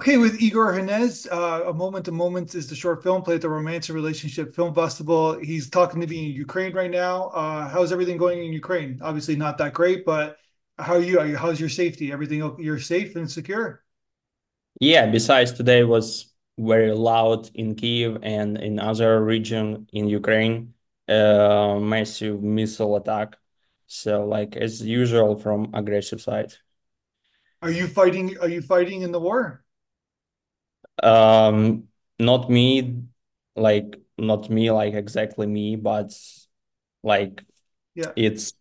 Okay, with Igor Hnes, uh, A Moment of Moments is the short film played at the Romance and Relationship Film Festival. He's talking to me in Ukraine right now. Uh, how's everything going in Ukraine? Obviously not that great, but how are you? How's your safety? Everything you're safe and secure? Yeah, besides today was very loud in Kiev and in other region in Ukraine, uh, massive missile attack. So like as usual from aggressive side. Are you fighting? Are you fighting in the war? Um, not me, like not me, like exactly me, but like Yeah. it's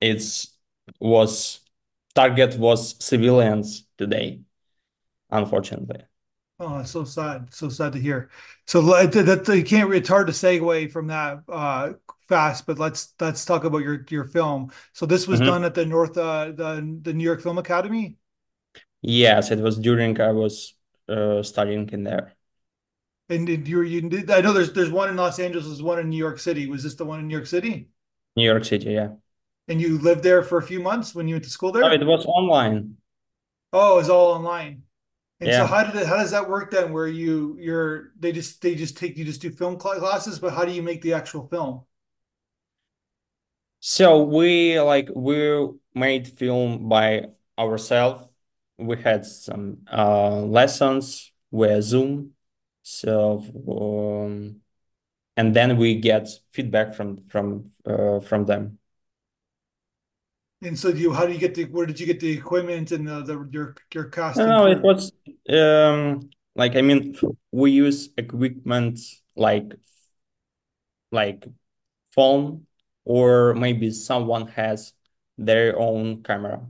it's was target was civilians today, unfortunately. Oh, so sad. So sad to hear. So that, that you can't. It's hard to segue from that uh, fast, but let's let's talk about your your film. So this was Mhm. done at the North uh, the the New York Film Academy. Yes, it was during I was uh, studying in there. And did you, you did, I know there's there's one in Los Angeles, there's one in New York City. Was this the one in New York City? New York City, yeah. And you lived there for a few months when you went to school No, there? it was online. Oh, it's all online. And so how did it, how does that work then where you you're they just they just take you just do film classes, but how do you make the actual film? So we like we made film by ourselves. We had some uh lessons via Zoom. So um, and then we get feedback from from uh, from them. And so do you how do you get the where did you get the equipment and the, the your your casting no, it was um like I mean we use equipment like like phone or maybe someone has their own camera.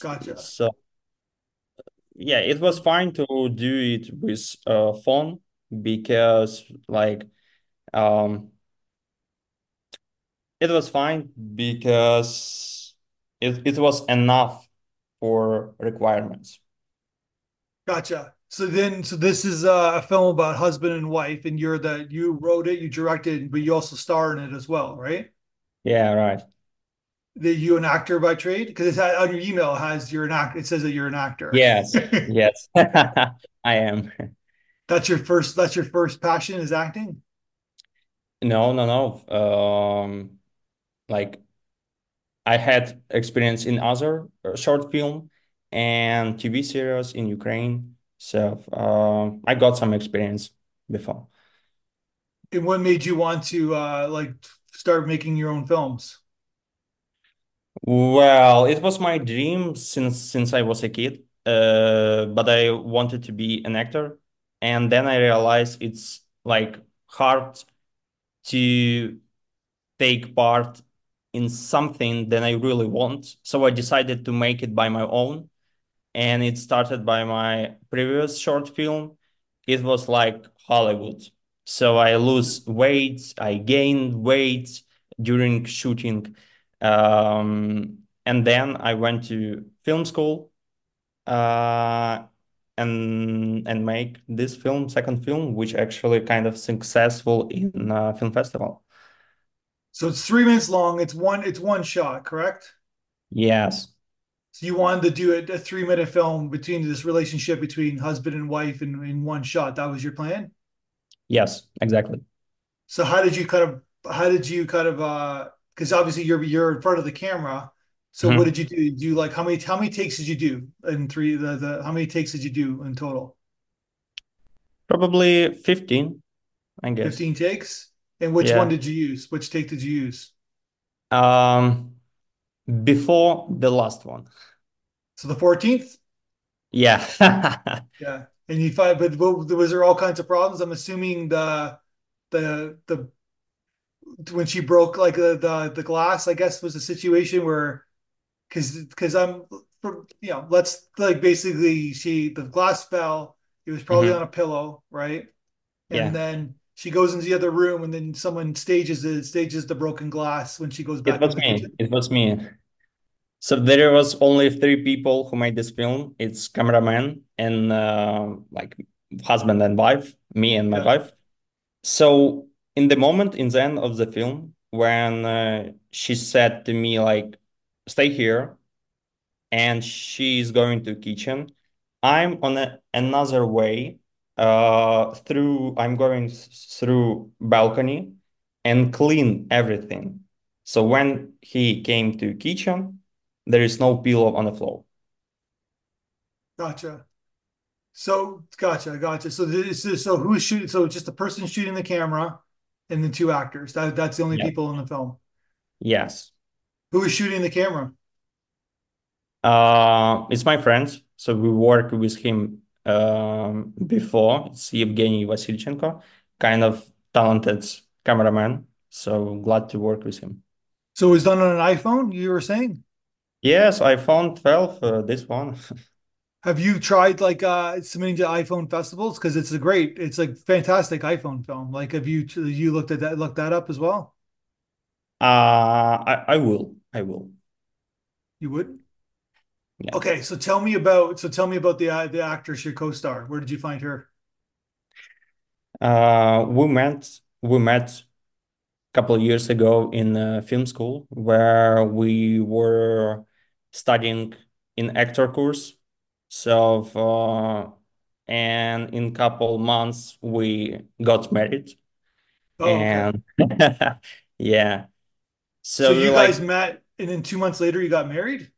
Gotcha. So yeah, it was fine to do it with a phone because like um it was fine because it, it was enough for requirements. Gotcha. So then so this is uh, a film about husband and wife and you're the you wrote it, you directed, but you also star in it as well, right? Yeah, right. That you an actor by trade? Because it's on your email it has you're an actor. It says that you're an actor. Yes. Yes. I am. that's your first. That's your first passion is acting. No, no, no. Um, like I had experience in other uh, short film and TV series in Ukraine. So uh, I got some experience before. And what made you want to uh, like start making your own films? Well, it was my dream since since I was a kid. Uh, but I wanted to be an actor, and then I realized it's like hard to take part in something that I really want. So I decided to make it by my own. And it started by my previous short film. It was like Hollywood. So I lose weight, I gain weight during shooting. Um, and then I went to film school uh, and and make this film, second film, which actually kind of successful in uh, film festival. So it's three minutes long. It's one. It's one shot, correct? Yes. So you wanted to do a, a three minute film between this relationship between husband and wife in, in one shot. That was your plan. Yes, exactly. So how did you kind of how did you kind of uh because obviously you're you're in front of the camera. So what Mhm. did you do? Do you like how many how many takes did you do in three the, the how many takes did you do in total? Probably 15, I guess. 15 takes? And which one did you use? Which take did you use? Um, before the last one. So the 14th? Yeah. Yeah. And you find but what, was there all kinds of problems? I'm assuming the the the when she broke like the the, the glass, I guess was a situation where because because I'm you know let's like basically she the glass fell. It was probably on hmm a pillow, right? And Yeah. then she goes into the other room, and then someone stages it, stages the broken glass when she goes back into was me. kitchen. It was me. So there was only three people who made this film. It's cameraman and uh, like husband and wife, me and my Yeah, wife. So in the moment in the end of the film, when uh, she said to me like, "Stay here," and she's going to kitchen. I'm on a, another way uh through I'm going through balcony and clean everything. So when he came to kitchen, there is no pillow on the floor. Gotcha. So gotcha, gotcha. So this is so who's shooting? So just the person shooting the camera and the two actors. That that's the only Yeah. people in the film. Yes. Who is shooting the camera? Uh, it's my friend. So we work with him um, before. It's Evgeny Vasilchenko, kind of talented cameraman. So glad to work with him. So it was done on an iPhone, you were saying? Yes, iPhone 12, uh, this one. Have you tried like uh submitting to iPhone festivals? Because it's a great, it's like fantastic iPhone film. Like have you you looked at that looked that up as well? Uh, I, I will. I will. You would? Yeah. Okay, so tell me about so tell me about the uh, the actress your co-star. Where did you find her? Uh, we met we met a couple of years ago in a film school where we were studying in actor course. So uh, and in couple months we got married Oh, okay. and yeah. So So you like guys met and then two months later you got married?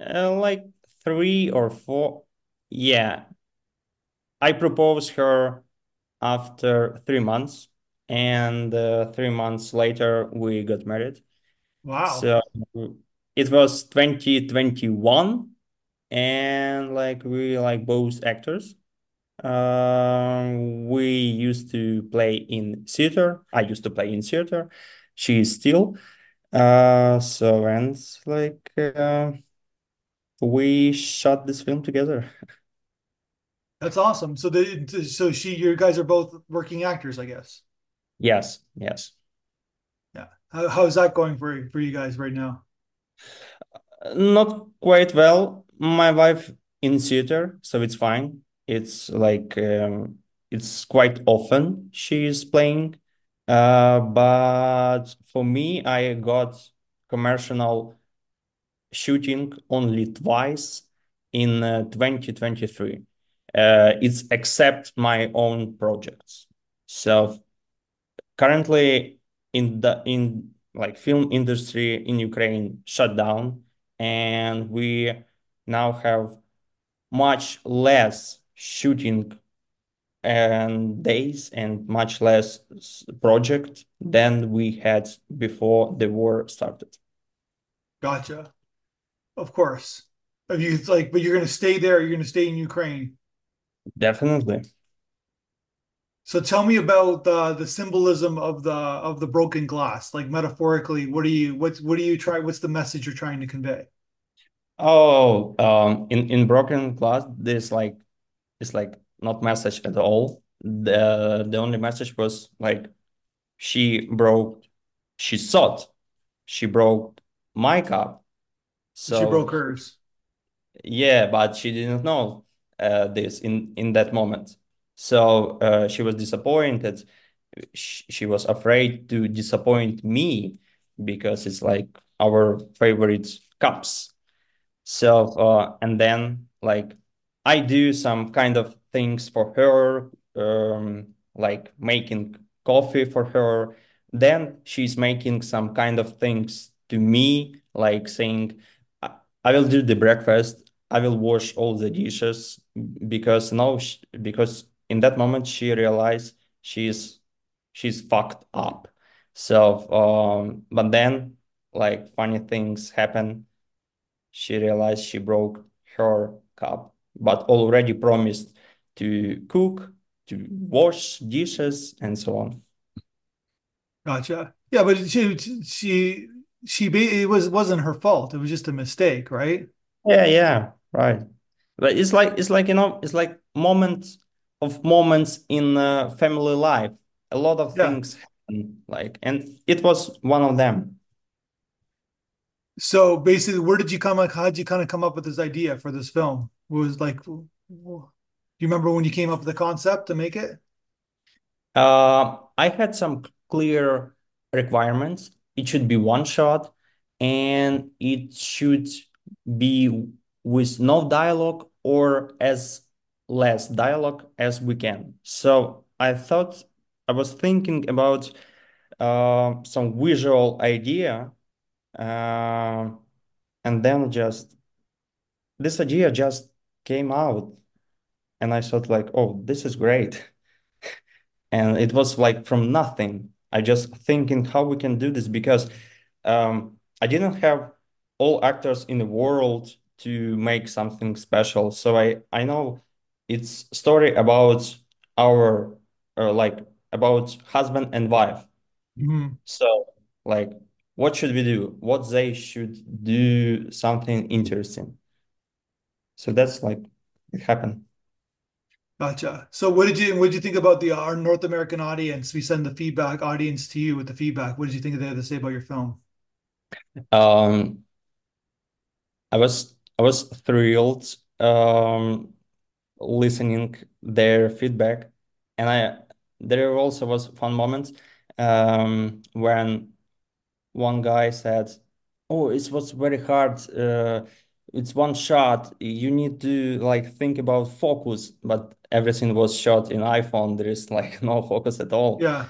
uh, like three or four. Yeah, I proposed her after three months, and uh, three months later we got married. Wow. So it was 2021, and like we like both actors. Um, we used to play in theater. I used to play in theater. She is still. Uh, so and like uh, we shot this film together. That's awesome. So the so she you guys are both working actors, I guess. Yes, yes. Yeah. How, how's that going for for you guys right now? Not quite well. My wife in theater, so it's fine. It's like um, it's quite often she is playing. Uh, but for me, I got commercial shooting only twice in uh, 2023. Uh, it's except my own projects. So currently in the in like film industry in Ukraine shut down and we now have much less shooting and days and much less project than we had before the war started. Gotcha. Of course. Have you like, but you're gonna stay there, you're gonna stay in Ukraine. Definitely. So tell me about the the symbolism of the of the broken glass. Like metaphorically, what do you what's what do you try what's the message you're trying to convey? Oh, um, in in Broken Glass, there's like it's like not message at all. The the only message was like she broke, she thought she broke my cup. So She broke hers. yeah, but she didn't know uh, this in in that moment. So uh, she was disappointed. She, she was afraid to disappoint me because it's like our favorite cups. So, uh, and then like I do some kind of things for her, um, like making coffee for her. Then she's making some kind of things to me, like saying, I, will do the breakfast. I will wash all the dishes because now, because in that moment she realized she's she's fucked up. So, um, but then like funny things happen she realized she broke her cup, but already promised to cook, to wash dishes, and so on. Gotcha. Yeah, but she she she be, it was wasn't her fault. It was just a mistake, right? Yeah, yeah, right. But it's like it's like you know, it's like moments of moments in uh, family life. A lot of Yeah. things happen, like, and it was one of them. So basically, where did you come like how did you kind of come up with this idea for this film? What was like do you remember when you came up with the concept to make it? Uh, I had some clear requirements. It should be one shot, and it should be with no dialogue or as less dialogue as we can. So I thought I was thinking about uh, some visual idea, uh, and then just this idea just came out, and I thought like, oh, this is great, and it was like from nothing. I just thinking how we can do this because um, I didn't have all actors in the world to make something special. So I I know it's story about our uh, like about husband and wife. Mhm. So like what should we do? What they should do something interesting. So that's like it happened. Gotcha. So what did you what did you think about the our North American audience? We send the feedback audience to you with the feedback. What did you think they had to say about your film? Um I was I was thrilled um listening their feedback and I there also was fun moments um when one guy said, "Oh, it was very hard. Uh, it's one shot. You need to like think about focus, but everything was shot in iPhone. There is like no focus at all." Yeah.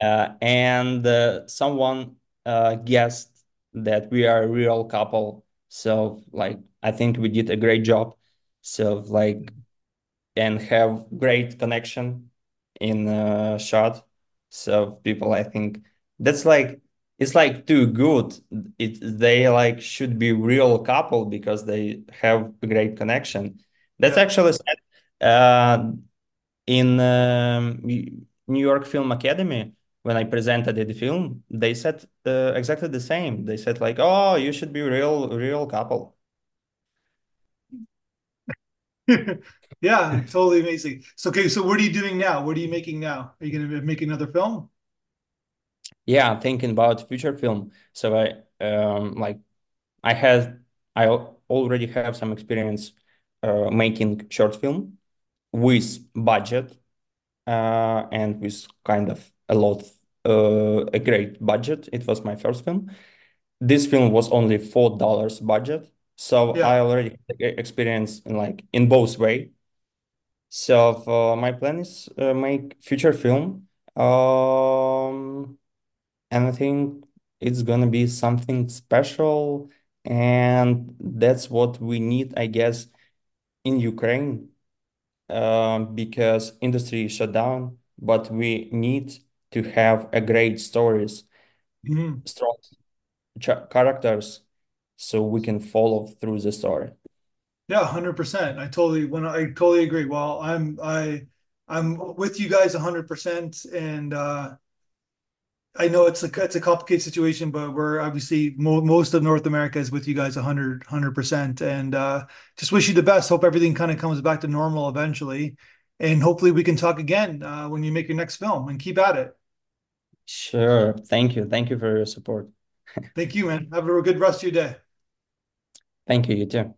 Uh, and uh, someone uh, guessed that we are a real couple. So like I think we did a great job. So like and have great connection in a shot. So people, I think that's like it's like too good. It they like should be real couple because they have a great connection. That's actually said uh, in um, New York Film Academy when I presented the film. They said uh, exactly the same. They said like, "Oh, you should be real, real couple." Yeah, totally amazing. So okay, so what are you doing now? What are you making now? Are you gonna make another film? Yeah, I'm thinking about future film. So I um like I had I al- already have some experience uh, making short film with budget uh, and with kind of a lot uh, a great budget. It was my first film. This film was only four dollars budget, so I already experience in like in both way. So uh, my plan is uh, make future film. Um, and I think it's gonna be something special, and that's what we need, I guess, in Ukraine, um, because industry is shut down, but we need to have a great stories, Mhm. strong cha- characters, so we can follow through the story. Yeah, 100%. I totally when I totally agree. Well, I'm I I'm with you guys 100% and uh I know it's a it's a complicated situation, but we're obviously mo most of North America is with you guys 100 100% and uh just wish you the best. Hope everything kind of comes back to normal eventually. And hopefully we can talk again uh when you make your next film and keep at it. Sure. Thank you. Thank you for your support. Thank you, man. Have a good rest of your day. Thank you, you too.